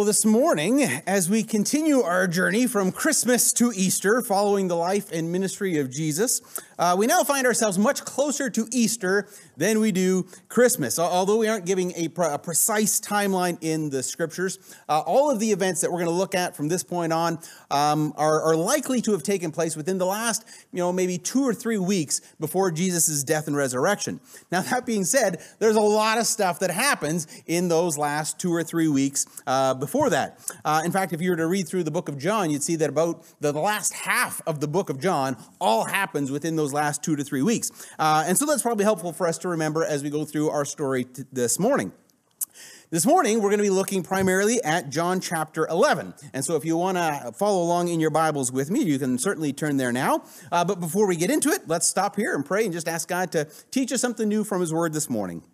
Well, this morning, as we continue our journey from Christmas to Easter, following the life and ministry of Jesus, uh, we now find ourselves much closer to Easter than we do Christmas. Although we aren't giving a, a precise timeline in the scriptures, uh, all of the events that we're going to look at from this point on um, are, are, likely to have taken place within the last, you know, maybe two or three weeks before Jesus' death and resurrection. Now, that being said, there's a lot of stuff that happens in those last two or three weeks. Uh, before that. Uh, in fact, if you were to read through the book of John, you'd see that about the last half of the book of John all happens within those last two to three weeks. Uh, and so that's probably helpful for us to remember as we go through our story t- this morning. This morning, we're going to be looking primarily at John chapter 11. And so, if you want to follow along in your Bibles with me, you can certainly turn there now. Uh, but before we get into it, let's stop here and pray and just ask God to teach us something new from His Word this morning.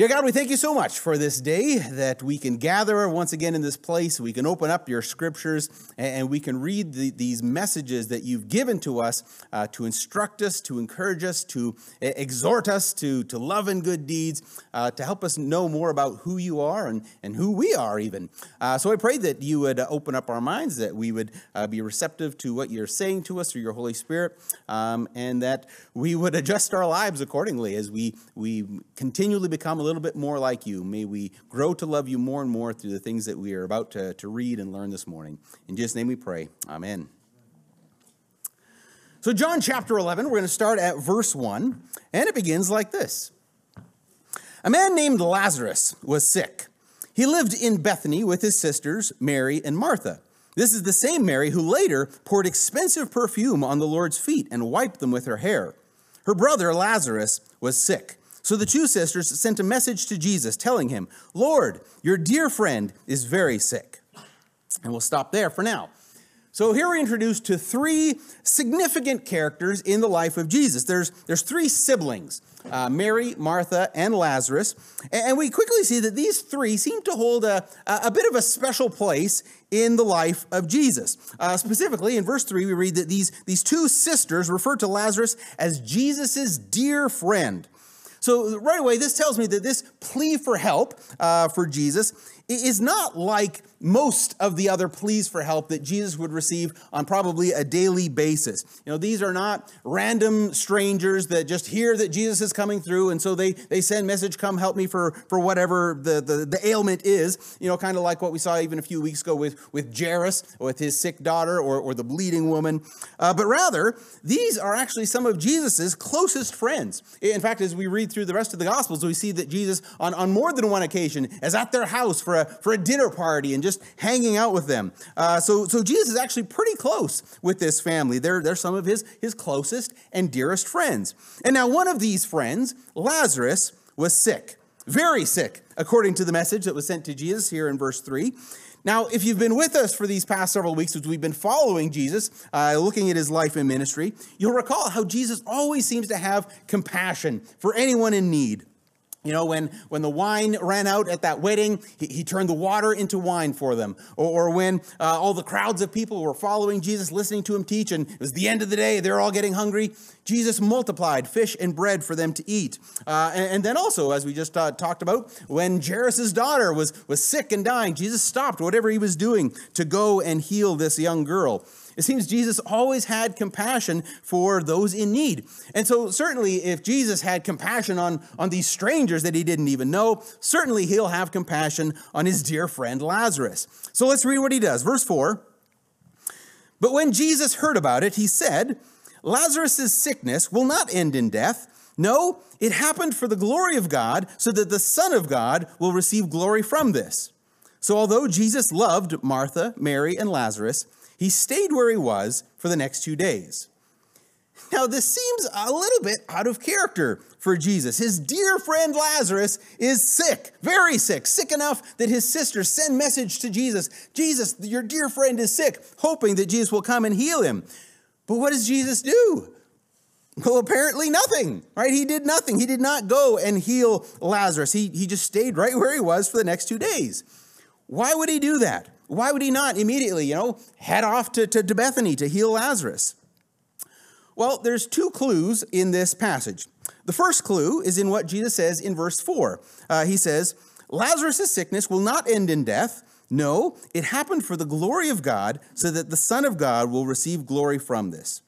Dear God, we thank you so much for this day that we can gather once again in this place. We can open up your scriptures and we can read the, these messages that you've given to us uh, to instruct us, to encourage us, to exhort us to, to love and good deeds, uh, to help us know more about who you are and, and who we are, even. Uh, so I pray that you would open up our minds, that we would uh, be receptive to what you're saying to us through your Holy Spirit, um, and that we would adjust our lives accordingly as we, we continually become a little bit more like you. May we grow to love you more and more through the things that we are about to, to read and learn this morning. In Jesus' name we pray. Amen. So, John chapter 11, we're going to start at verse 1, and it begins like this A man named Lazarus was sick. He lived in Bethany with his sisters, Mary and Martha. This is the same Mary who later poured expensive perfume on the Lord's feet and wiped them with her hair. Her brother Lazarus was sick. So the two sisters sent a message to Jesus telling him, Lord, your dear friend is very sick. And we'll stop there for now. So here we're introduced to three significant characters in the life of Jesus. There's, there's three siblings uh, Mary, Martha, and Lazarus. And we quickly see that these three seem to hold a, a bit of a special place in the life of Jesus. Uh, specifically, in verse 3, we read that these, these two sisters refer to Lazarus as Jesus' dear friend. So, right away, this tells me that this plea for help uh, for Jesus is not like most of the other pleas for help that Jesus would receive on probably a daily basis. You know, these are not random strangers that just hear that Jesus is coming through and so they, they send message, come help me for, for whatever the, the, the ailment is. You know, kind of like what we saw even a few weeks ago with, with Jairus, with his sick daughter or, or the bleeding woman. Uh, but rather, these are actually some of Jesus's closest friends. In fact, as we read through the rest of the Gospels, we see that Jesus, on, on more than one occasion, is at their house for a, for a dinner party and just hanging out with them. Uh, so, so Jesus is actually pretty close with this family. They're, they're some of his, his closest and dearest friends. And now, one of these friends, Lazarus, was sick, very sick, according to the message that was sent to Jesus here in verse 3. Now, if you've been with us for these past several weeks as we've been following Jesus, uh, looking at his life and ministry, you'll recall how Jesus always seems to have compassion for anyone in need. You know, when, when the wine ran out at that wedding, he, he turned the water into wine for them. Or, or when uh, all the crowds of people were following Jesus, listening to him teach, and it was the end of the day, they're all getting hungry, Jesus multiplied fish and bread for them to eat. Uh, and, and, then also, as we just uh, talked about, when Jairus' daughter was, was sick and dying, Jesus stopped whatever he was doing to go and heal this young girl. It seems Jesus always had compassion for those in need. And so, certainly, if Jesus had compassion on, on these strangers that he didn't even know, certainly he'll have compassion on his dear friend Lazarus. So, let's read what he does. Verse 4 But when Jesus heard about it, he said, Lazarus' sickness will not end in death. No, it happened for the glory of God, so that the Son of God will receive glory from this. So, although Jesus loved Martha, Mary, and Lazarus, he stayed where he was for the next two days. Now, this seems a little bit out of character for Jesus. His dear friend Lazarus is sick, very sick, sick enough that his sisters send message to Jesus Jesus, your dear friend is sick, hoping that Jesus will come and heal him. But what does Jesus do? Well, apparently nothing, right? He did nothing. He did not go and heal Lazarus. He, he just stayed right where he was for the next two days. Why would he do that? Why would he not immediately, you know, head off to, to, to Bethany to heal Lazarus? Well, there's two clues in this passage. The first clue is in what Jesus says in verse 4. Uh, he says, Lazarus' sickness will not end in death. No, it happened for the glory of God, so that the Son of God will receive glory from this.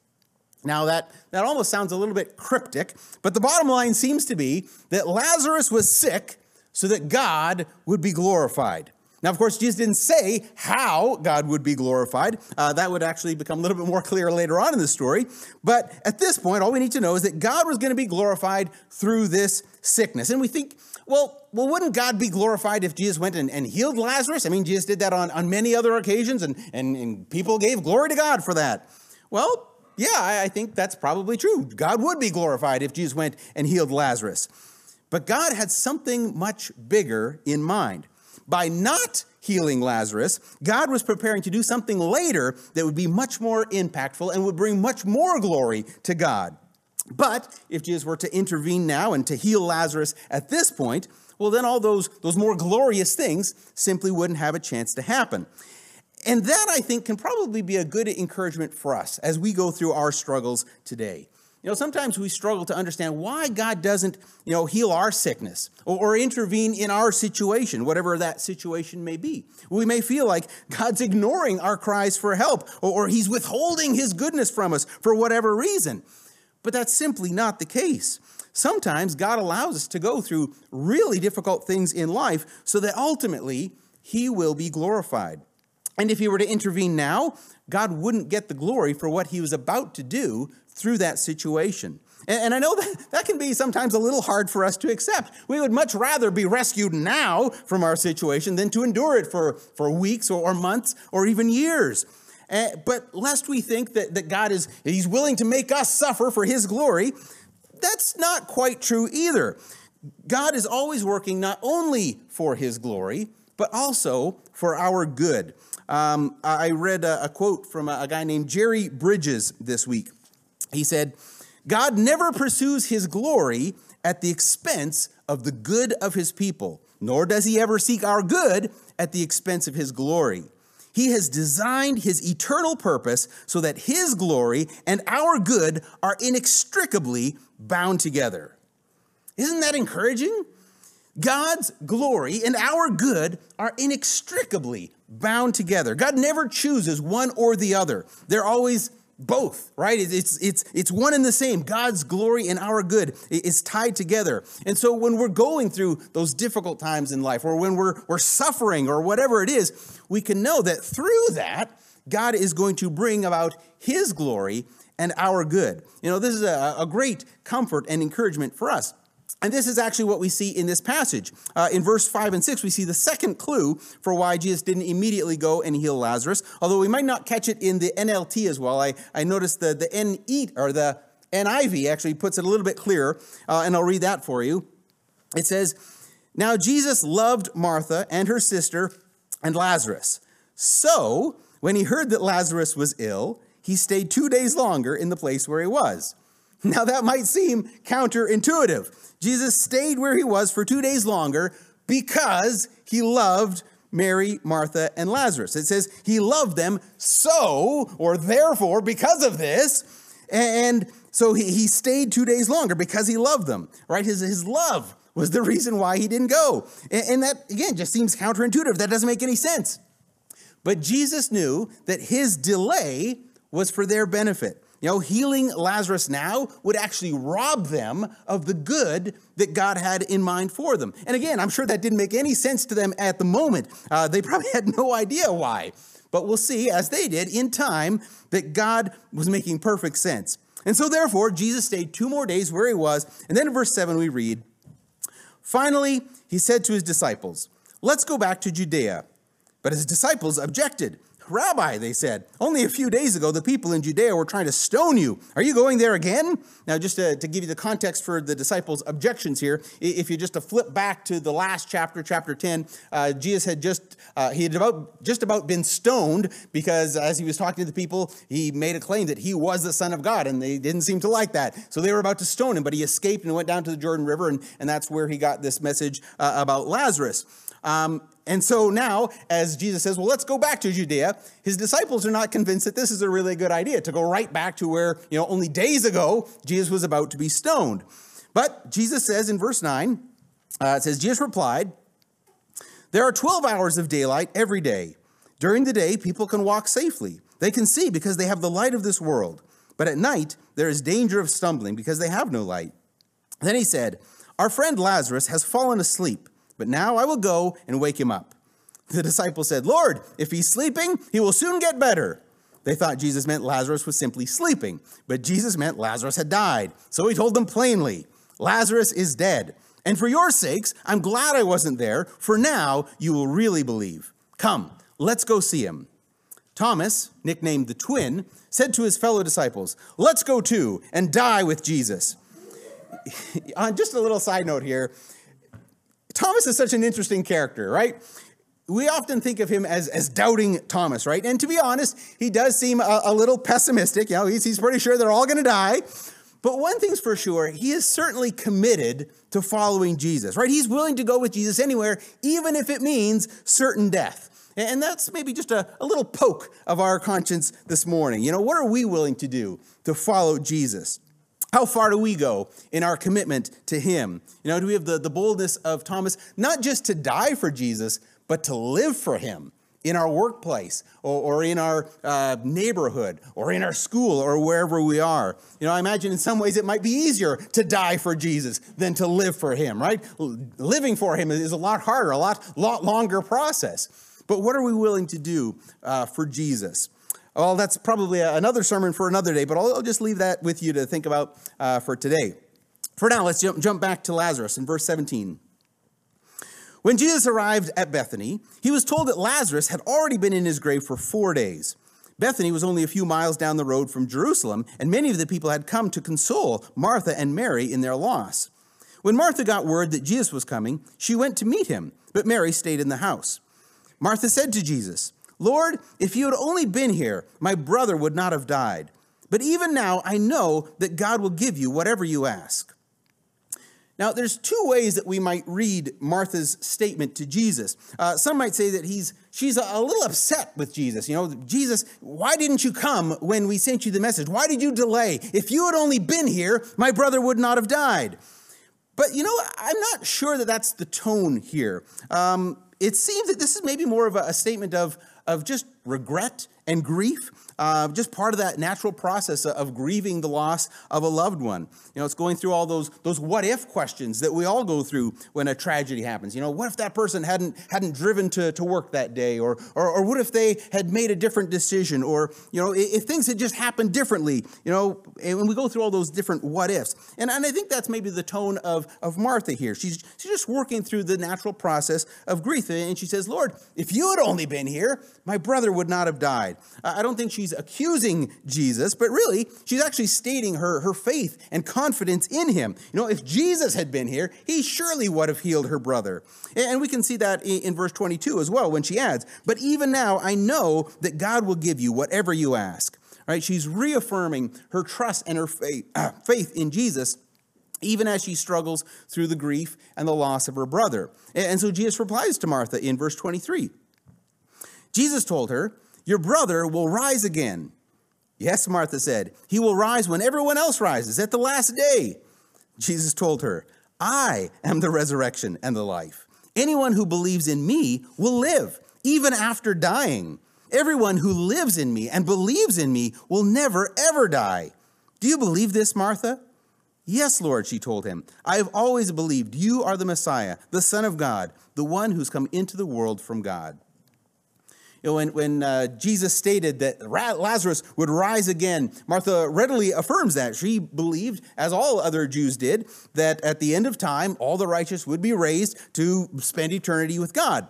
Now, that, that almost sounds a little bit cryptic, but the bottom line seems to be that Lazarus was sick so that God would be glorified. Now, of course, Jesus didn't say how God would be glorified. Uh, that would actually become a little bit more clear later on in the story. But at this point, all we need to know is that God was going to be glorified through this sickness. And we think, well, well, wouldn't God be glorified if Jesus went and, and healed Lazarus? I mean, Jesus did that on, on many other occasions, and, and, and people gave glory to God for that. Well, yeah, I, I think that's probably true. God would be glorified if Jesus went and healed Lazarus. But God had something much bigger in mind. By not healing Lazarus, God was preparing to do something later that would be much more impactful and would bring much more glory to God. But if Jesus were to intervene now and to heal Lazarus at this point, well, then all those, those more glorious things simply wouldn't have a chance to happen. And that, I think, can probably be a good encouragement for us as we go through our struggles today. You know, sometimes we struggle to understand why God doesn't, you know, heal our sickness or, or, intervene in our situation, whatever that situation may be. We may feel like God's ignoring our cries for help or, or he's withholding his goodness from us for whatever reason. But that's simply not the case. Sometimes God allows us to go through really difficult things in life so that ultimately he will be glorified. And if he were to intervene now, God wouldn't get the glory for what he was about to do through that situation. And, I know that that can be sometimes a little hard for us to accept. We would much rather be rescued now from our situation than to endure it for, for weeks or, months or even years. Uh, but lest we think that, that God is He's willing to make us suffer for His glory, that's not quite true either. God is always working not only for His glory, but also for our good. Um, I read a, a, quote from a, a guy named Jerry Bridges this week. He said, God never pursues his glory at the expense of the good of his people, nor does he ever seek our good at the expense of his glory. He has designed his eternal purpose so that his glory and our good are inextricably bound together. Isn't that encouraging? God's glory and our good are inextricably bound together. God never chooses one or the other. They're always both right? It's it's it's one and the same. God's glory and our good is tied together. And so when we're going through those difficult times in life or when we're we're suffering or whatever it is we can know that through that god is going to bring about his glory and our good. You know this is a, a great comfort and encouragement for us and this is actually what we see in this passage. Uh, in verse 5 and 6, we see the second clue for why Jesus didn't immediately go and heal Lazarus, although we might not catch it in the NLT as well. I, I noticed the, the NE, or the NIV actually puts it a little bit clearer, uh, and I'll read that for you. It says, Now Jesus loved Martha and her sister and Lazarus. So, when he heard that Lazarus was ill, he stayed two days longer in the place where he was. Now, that might seem counterintuitive. Jesus stayed where he was for two days longer because he loved Mary, Martha, and Lazarus. It says he loved them so, or therefore, because of this. And so he, stayed two days longer because he loved them, right? His, his love was the reason why he didn't go. And that, again, just seems counterintuitive. That doesn't make any sense. But Jesus knew that his delay was for their benefit. You know, healing Lazarus now would actually rob them of the good that God had in mind for them. And again, I'm sure that didn't make any sense to them at the moment. Uh, they probably had no idea why. But we'll see, as they did in time, that God was making perfect sense. And so, therefore, Jesus stayed two more days where he was. And then in verse 7, we read Finally, he said to his disciples, Let's go back to Judea. But his disciples objected. Rabbi, they said, only a few days ago the people in Judea were trying to stone you. Are you going there again? Now, just to, to give you the context for the disciples' objections here, if you just to flip back to the last chapter, chapter 10, uh, Jesus had just, uh, he had about, just about been stoned because as he was talking to the people, he made a claim that he was the Son of God, and they didn't seem to like that. So they were about to stone him, but he escaped and went down to the Jordan River, and, and that's where he got this message uh, about Lazarus. Um, and so now, as Jesus says, well, let's go back to Judea, his disciples are not convinced that this is a really good idea to go right back to where, you know, only days ago Jesus was about to be stoned. But Jesus says in verse 9, uh, it says, Jesus replied, There are 12 hours of daylight every day. During the day, people can walk safely. They can see because they have the light of this world. But at night, there is danger of stumbling because they have no light. Then he said, Our friend Lazarus has fallen asleep, but now I will go and wake him up. The disciples said, Lord, if he's sleeping, he will soon get better. They thought Jesus meant Lazarus was simply sleeping, but Jesus meant Lazarus had died. So he told them plainly, Lazarus is dead. And for your sakes, I'm glad I wasn't there, for now you will really believe. Come, let's go see him. Thomas, nicknamed the twin, said to his fellow disciples, Let's go too and die with Jesus. On just a little side note here, Thomas is such an interesting character, right? we often think of him as, as doubting Thomas, right? And to be honest, he does seem a, a little pessimistic. You know, he's, he's pretty sure they're all going to die. But one thing's for sure, he is certainly committed to following Jesus, right? He's willing to go with Jesus anywhere, even if it means certain death. And that's maybe just a, a little poke of our conscience this morning. You know, what are we willing to do to follow Jesus? How far do we go in our commitment to Him? You know, do we have the, the boldness of Thomas, not just to die for Jesus, but to live for Him in our workplace or, or in our uh, neighborhood or in our school or wherever we are. You know, I imagine in some ways it might be easier to die for Jesus than to live for Him, right? Living for Him is a lot harder, a lot, lot longer process. But what are we willing to do uh, for Jesus? Well, that's probably another sermon for another day, but I'll, I'll just leave that with you to think about uh, for today. For now, let's jump, jump back to Lazarus in verse 17. When Jesus arrived at Bethany, he was told that Lazarus had already been in his grave for four days. Bethany was only a few miles down the road from Jerusalem, and many of the people had come to console Martha and Mary in their loss. When Martha got word that Jesus was coming, she went to meet him, but Mary stayed in the house. Martha said to Jesus, Lord, if you had only been here, my brother would not have died. But even now, I know that God will give you whatever you ask. Now, there's two ways that we might read Martha's statement to Jesus. Uh, some might say that he's she's a, little upset with Jesus. You know, Jesus, why didn't you come when we sent you the message? Why did you delay? If you had only been here, my brother would not have died. But you know, I'm not sure that that's the tone here. Um, it seems that this is maybe more of a, a statement of, of just regret and grief uh, just part of that natural process of grieving the loss of a loved one. You know, it's going through all those those what if questions that we all go through when a tragedy happens. You know, what if that person hadn't hadn't driven to, to work that day, or, or or what if they had made a different decision, or you know, if, things had just happened differently. You know, and when we go through all those different what ifs, and and I think that's maybe the tone of of Martha here. She's she's just working through the natural process of grief, and she says, Lord, if you had only been here, my brother would not have died. I don't think she's accusing Jesus, but really, she's actually stating her, her faith and confidence in him. You know, if Jesus had been here, he surely would have healed her brother. And we can see that in, verse 22 as well when she adds, But even now, I know that God will give you whatever you ask. Right? She's reaffirming her trust and her faith, uh, faith in Jesus even as she struggles through the grief and the loss of her brother. And so Jesus replies to Martha in verse 23. Jesus told her, your brother will rise again. Yes, Martha said, He will rise when everyone else rises at the last day. Jesus told her, I am the resurrection and the life. Anyone who believes in me will live, even after dying. Everyone who lives in me and believes in me will never, ever die. Do you believe this, Martha? Yes, Lord, she told him. I have always believed you are the Messiah, the Son of God, the one who's come into the world from God. When when uh, Jesus stated that Lazarus would rise again, Martha readily affirms that. She believed, as all other Jews did, that at the end of time, all the righteous would be raised to spend eternity with God.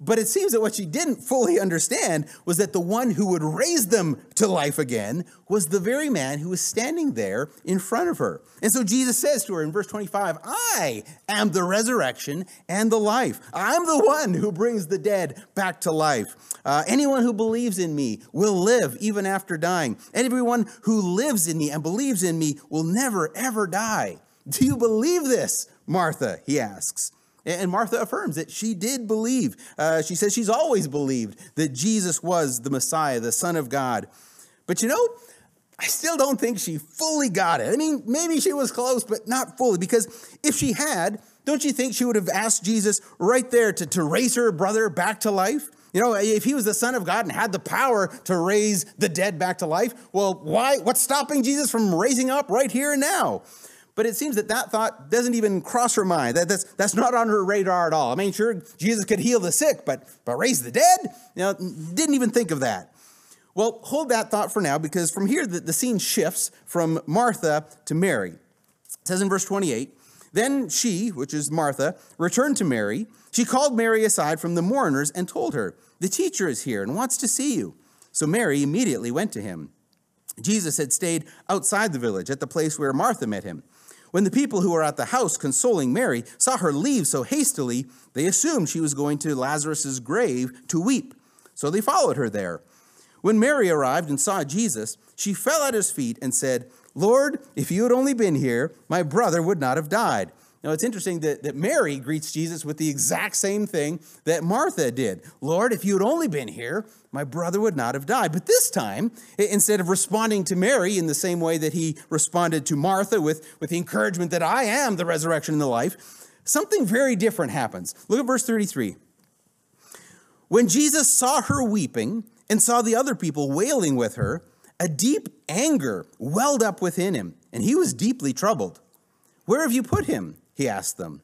But it seems that what she didn't fully understand was that the one who would raise them to life again was the very man who was standing there in front of her. And so Jesus says to her in verse 25, I am the resurrection and the life. I'm the one who brings the dead back to life. Uh, anyone who believes in me will live even after dying. Everyone who lives in me and believes in me will never, ever die. Do you believe this, Martha? He asks. And Martha affirms that she did believe. Uh, she says she's always believed that Jesus was the Messiah, the Son of God. But you know, I still don't think she fully got it. I mean, maybe she was close, but not fully, because if she had, don't you think she would have asked Jesus right there to, to raise her brother back to life? You know, if he was the Son of God and had the power to raise the dead back to life, well, why? What's stopping Jesus from raising up right here and now? But it seems that that thought doesn't even cross her mind. That, that's, that's not on her radar at all. I mean, sure, Jesus could heal the sick, but, but raise the dead? You know, didn't even think of that. Well, hold that thought for now because from here the, the scene shifts from Martha to Mary. It says in verse 28 Then she, which is Martha, returned to Mary. She called Mary aside from the mourners and told her, The teacher is here and wants to see you. So Mary immediately went to him. Jesus had stayed outside the village at the place where Martha met him. When the people who were at the house consoling Mary saw her leave so hastily, they assumed she was going to Lazarus's grave to weep. So they followed her there. When Mary arrived and saw Jesus, she fell at his feet and said, Lord, if you had only been here, my brother would not have died. Now, it's interesting that, that Mary greets Jesus with the exact same thing that Martha did. Lord, if you had only been here, my brother would not have died. But this time, instead of responding to Mary in the same way that he responded to Martha with, with the encouragement that I am the resurrection and the life, something very different happens. Look at verse 33. When Jesus saw her weeping, and saw the other people wailing with her, a deep anger welled up within him, and he was deeply troubled. Where have you put him? He asked them.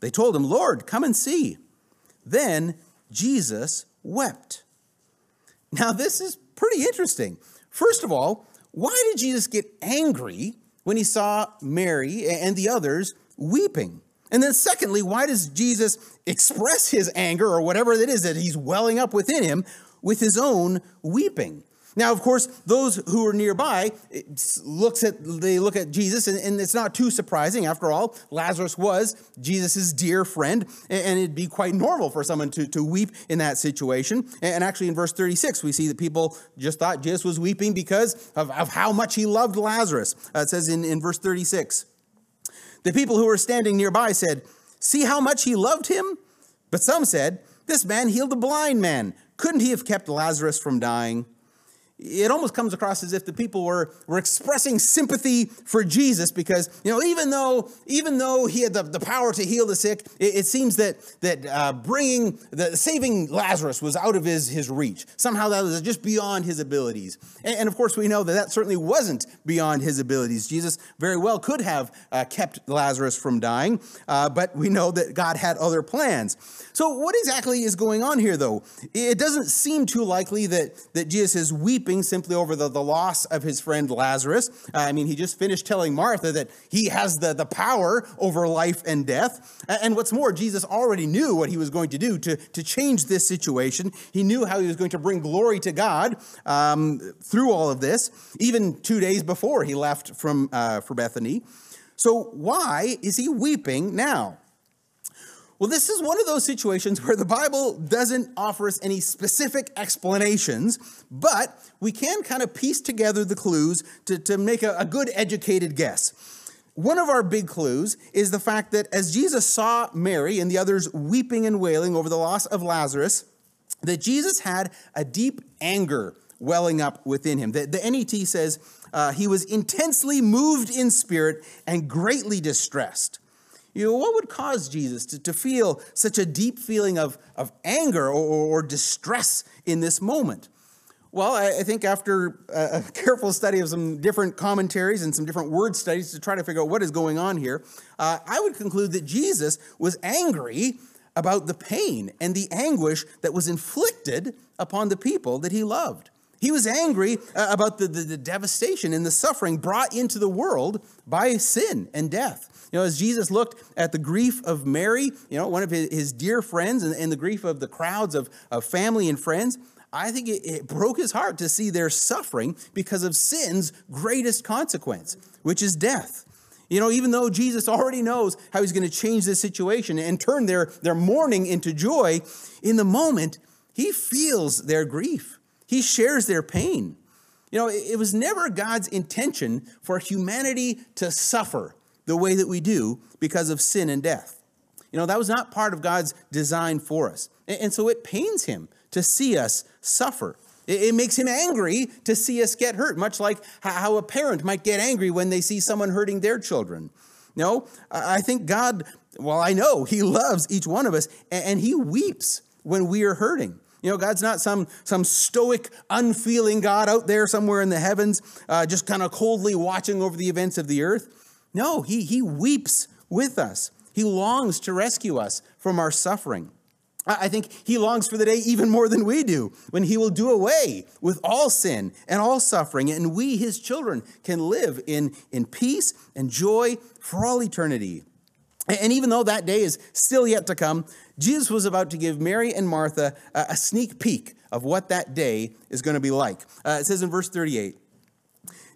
They told him, Lord, come and see. Then Jesus wept. Now, this is pretty interesting. First of all, why did Jesus get angry when he saw Mary and the others weeping? And then, secondly, why does Jesus express his anger or whatever it is that he's welling up within him? with his own weeping. Now, of course, those who are nearby looks at they look at Jesus, and, and, it's not too surprising. After all, Lazarus was Jesus' dear friend, and it'd be quite normal for someone to, to weep in that situation. And actually, in verse 36, we see that people just thought Jesus was weeping because of, of how much he loved Lazarus. Uh, it says in, in verse 36, the people who were standing nearby said, See how much he loved him? But some said, This man healed a blind man. Couldn't he have kept Lazarus from dying? It almost comes across as if the people were, were expressing sympathy for Jesus because, you know, even though, even though he had the, the power to heal the sick, it, it seems that, that uh, bringing, the, saving Lazarus was out of his, his reach. Somehow that was just beyond his abilities. And, and of course, we know that that certainly wasn't beyond his abilities. Jesus very well could have uh, kept Lazarus from dying, uh, but we know that God had other plans. So, what exactly is going on here, though? It doesn't seem too likely that, that Jesus is weeping simply over the, the loss of his friend Lazarus. Uh, I mean, he just finished telling Martha that he has the, the power over life and death. And what's more, Jesus already knew what he was going to do to, to change this situation. He knew how he was going to bring glory to God um, through all of this, even two days before he left from, uh, for Bethany. So, why is he weeping now? Well, this is one of those situations where the Bible doesn't offer us any specific explanations, but we can kind of piece together the clues to, to make a, a good educated guess. One of our big clues is the fact that as Jesus saw Mary and the others weeping and wailing over the loss of Lazarus, that Jesus had a deep anger welling up within him. The, the NET says uh, he was intensely moved in spirit and greatly distressed. You know, what would cause Jesus to, to feel such a deep feeling of, of anger or, or distress in this moment? Well, I, I think after a, careful study of some different commentaries and some different word studies to try to figure out what is going on here, uh, I would conclude that Jesus was angry about the pain and the anguish that was inflicted upon the people that he loved. He was angry uh, about the, the, the, devastation and the suffering brought into the world by sin and death. You know, as Jesus looked at the grief of Mary, you know, one of his, his dear friends, and, and, the grief of the crowds of, of family and friends, I think it, it broke his heart to see their suffering because of sin's greatest consequence, which is death. You know, even though Jesus already knows how he's going to change this situation and turn their, their mourning into joy, in the moment, he feels their grief. He shares their pain. You know, it was never God's intention for humanity to suffer the way that we do because of sin and death. You know, that was not part of God's design for us. And so it pains him to see us suffer. It makes him angry to see us get hurt, much like how a parent might get angry when they see someone hurting their children. No, I think God, well, I know He loves each one of us, and He weeps when we are hurting. You know, God's not some, some stoic, unfeeling God out there somewhere in the heavens, uh, just kind of coldly watching over the events of the earth. No, he, he weeps with us. He longs to rescue us from our suffering. I think he longs for the day even more than we do, when he will do away with all sin and all suffering, and we, his children, can live in, in peace and joy for all eternity. And even though that day is still yet to come, Jesus was about to give Mary and Martha a, sneak peek of what that day is going to be like. Uh, it says in verse 38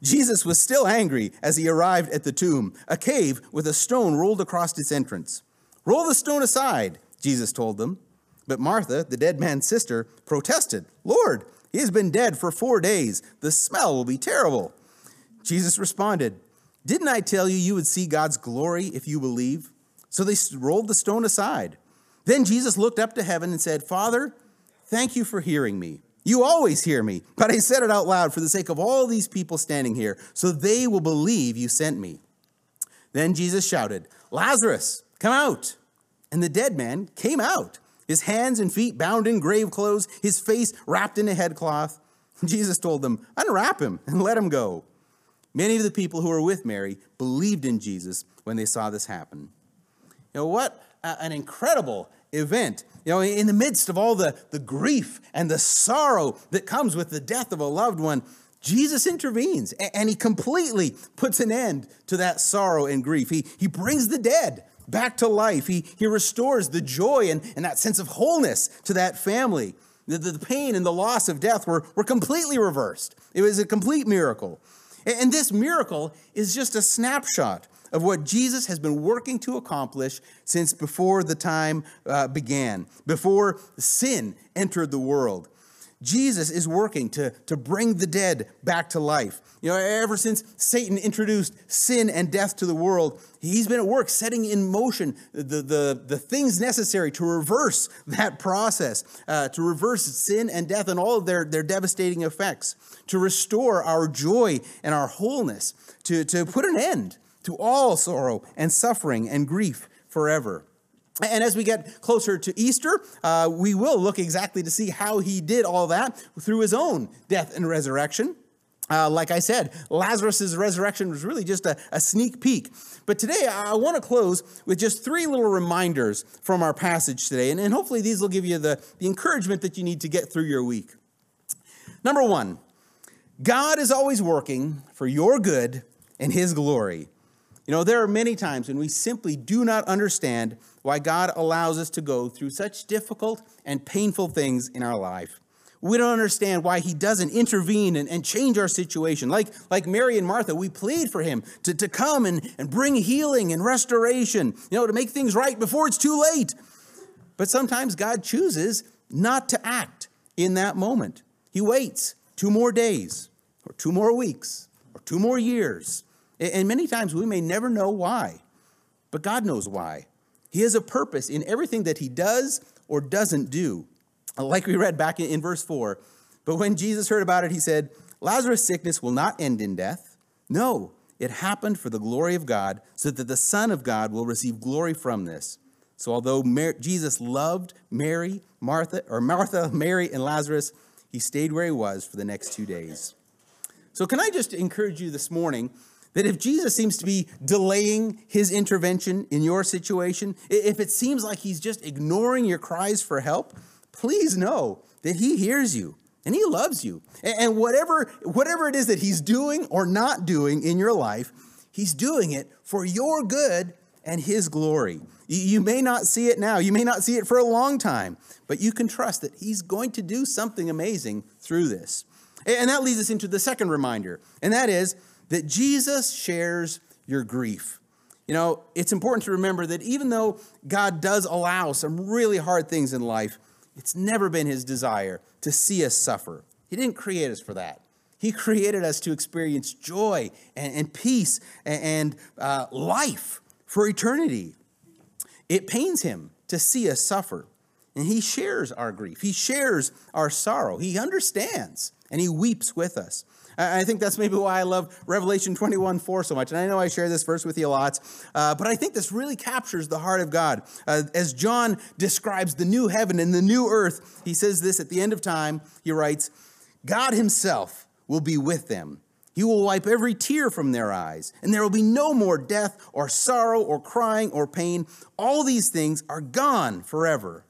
Jesus was still angry as he arrived at the tomb, a cave with a stone rolled across its entrance. Roll the stone aside, Jesus told them. But Martha, the dead man's sister, protested, Lord, he has been dead for four days. The smell will be terrible. Jesus responded, Didn't I tell you you would see God's glory if you believe? So they rolled the stone aside. Then Jesus looked up to heaven and said, Father, thank you for hearing me. You always hear me, but I said it out loud for the sake of all these people standing here, so they will believe you sent me. Then Jesus shouted, Lazarus, come out. And the dead man came out, his hands and feet bound in grave clothes, his face wrapped in a headcloth. Jesus told them, Unwrap him and let him go. Many of the people who were with Mary believed in Jesus when they saw this happen. You know, what an incredible event. You know, in the midst of all the, the grief and the sorrow that comes with the death of a loved one, Jesus intervenes and he completely puts an end to that sorrow and grief. He, he brings the dead back to life. He, he restores the joy and, and that sense of wholeness to that family. The, the pain and the loss of death were, were completely reversed. It was a complete miracle. And this miracle is just a snapshot of what Jesus has been working to accomplish since before the time uh, began, before sin entered the world. Jesus is working to, to bring the dead back to life. You know, ever since Satan introduced sin and death to the world, he's been at work setting in motion the, the, the things necessary to reverse that process, uh, to reverse sin and death and all of their, their devastating effects, to restore our joy and our wholeness, to, to put an end to all sorrow and suffering and grief forever. And as we get closer to Easter, uh, we will look exactly to see how he did all that through his own death and resurrection. Uh, like I said, Lazarus' resurrection was really just a, a sneak peek. But today, I want to close with just three little reminders from our passage today. And, and hopefully, these will give you the, the encouragement that you need to get through your week. Number one, God is always working for your good and his glory. You know, there are many times when we simply do not understand why God allows us to go through such difficult and painful things in our life. We don't understand why he doesn't intervene and, and change our situation. Like, like Mary and Martha, we plead for him to, to come and, and bring healing and restoration, you know, to make things right before it's too late. But sometimes God chooses not to act in that moment. He waits two more days, or two more weeks, or two more years and many times we may never know why, but God knows why. He has a purpose in everything that he does or doesn't do. Like we read back in verse 4. But when Jesus heard about it, he said, Lazarus' sickness will not end in death. No, it happened for the glory of God, so that the Son of God will receive glory from this. So although Jesus loved Mary, Martha, or Martha, Mary, and Lazarus, he stayed where he was for the next two days. So can I just encourage you this morning that if Jesus seems to be delaying his intervention in your situation, if it seems like he's just ignoring your cries for help, please know that he hears you and he loves you. And whatever, whatever it is that he's doing or not doing in your life, he's doing it for your good and his glory. You may not see it now, you may not see it for a long time, but you can trust that he's going to do something amazing through this. And that leads us into the second reminder, and that is that Jesus shares your grief. You know, it's important to remember that even though God does allow some really hard things in life, it's never been his desire to see us suffer. He didn't create us for that. He created us to experience joy and, and peace and, and uh, life for eternity. It pains him to see us suffer. And he shares our grief. He shares our sorrow. He understands and he weeps with us. I think that's maybe why I love Revelation 21 4 so much. And I know I share this verse with you lots, uh, but I think this really captures the heart of God. Uh, as John describes the new heaven and the new earth, he says this at the end of time. He writes, God himself will be with them. He will wipe every tear from their eyes, and there will be no more death or sorrow or crying or pain. All these things are gone forever.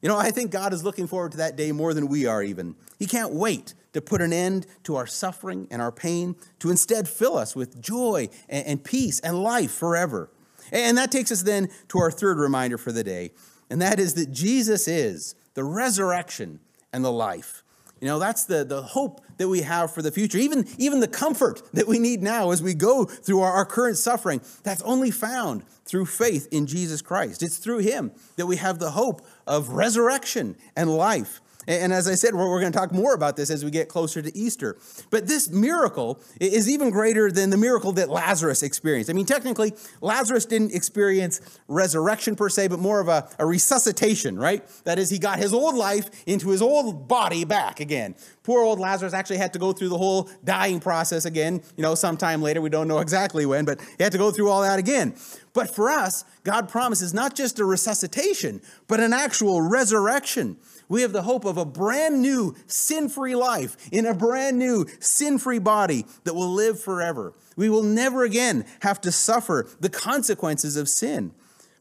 You know, I think God is looking forward to that day more than we are, even. He can't wait to put an end to our suffering and our pain, to instead fill us with joy and, and peace and life forever. And that takes us then to our third reminder for the day, and that is that Jesus is the resurrection and the life. You know, that's the, the hope that we have for the future. Even, even the comfort that we need now as we go through our, our current suffering, that's only found through faith in Jesus Christ. It's through Him that we have the hope of resurrection and life. And as I said, we're going to talk more about this as we get closer to Easter. But this miracle is even greater than the miracle that Lazarus experienced. I mean, technically, Lazarus didn't experience resurrection per se, but more of a, a resuscitation, right? That is, he got his old life into his old body back again. Poor old Lazarus actually had to go through the whole dying process again, you know, sometime later. We don't know exactly when, but he had to go through all that again. But for us, God promises not just a resuscitation, but an actual resurrection. We have the hope of a brand new sin free life in a brand new sin free body that will live forever. We will never again have to suffer the consequences of sin.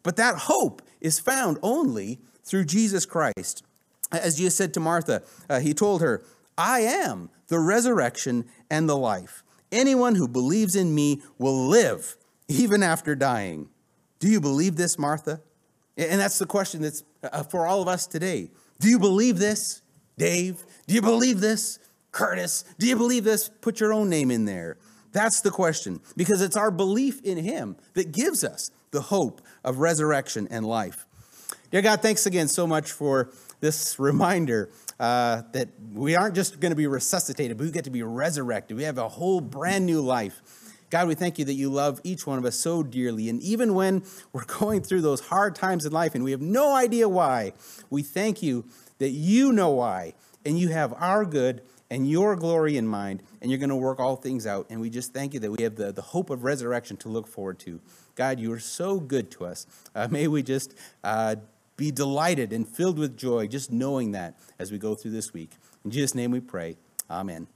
But that hope is found only through Jesus Christ. As Jesus said to Martha, uh, he told her, I am the resurrection and the life. Anyone who believes in me will live even after dying. Do you believe this, Martha? And that's the question that's uh, for all of us today. Do you believe this, Dave? Do you believe this, Curtis? Do you believe this? Put your own name in there. That's the question, because it's our belief in Him that gives us the hope of resurrection and life. Dear God, thanks again so much for this reminder uh, that we aren't just going to be resuscitated, but we get to be resurrected. We have a whole brand new life. God, we thank you that you love each one of us so dearly. And even when we're going through those hard times in life and we have no idea why, we thank you that you know why and you have our good and your glory in mind and you're going to work all things out. And we just thank you that we have the, the hope of resurrection to look forward to. God, you are so good to us. Uh, may we just uh, be delighted and filled with joy just knowing that as we go through this week. In Jesus' name we pray. Amen.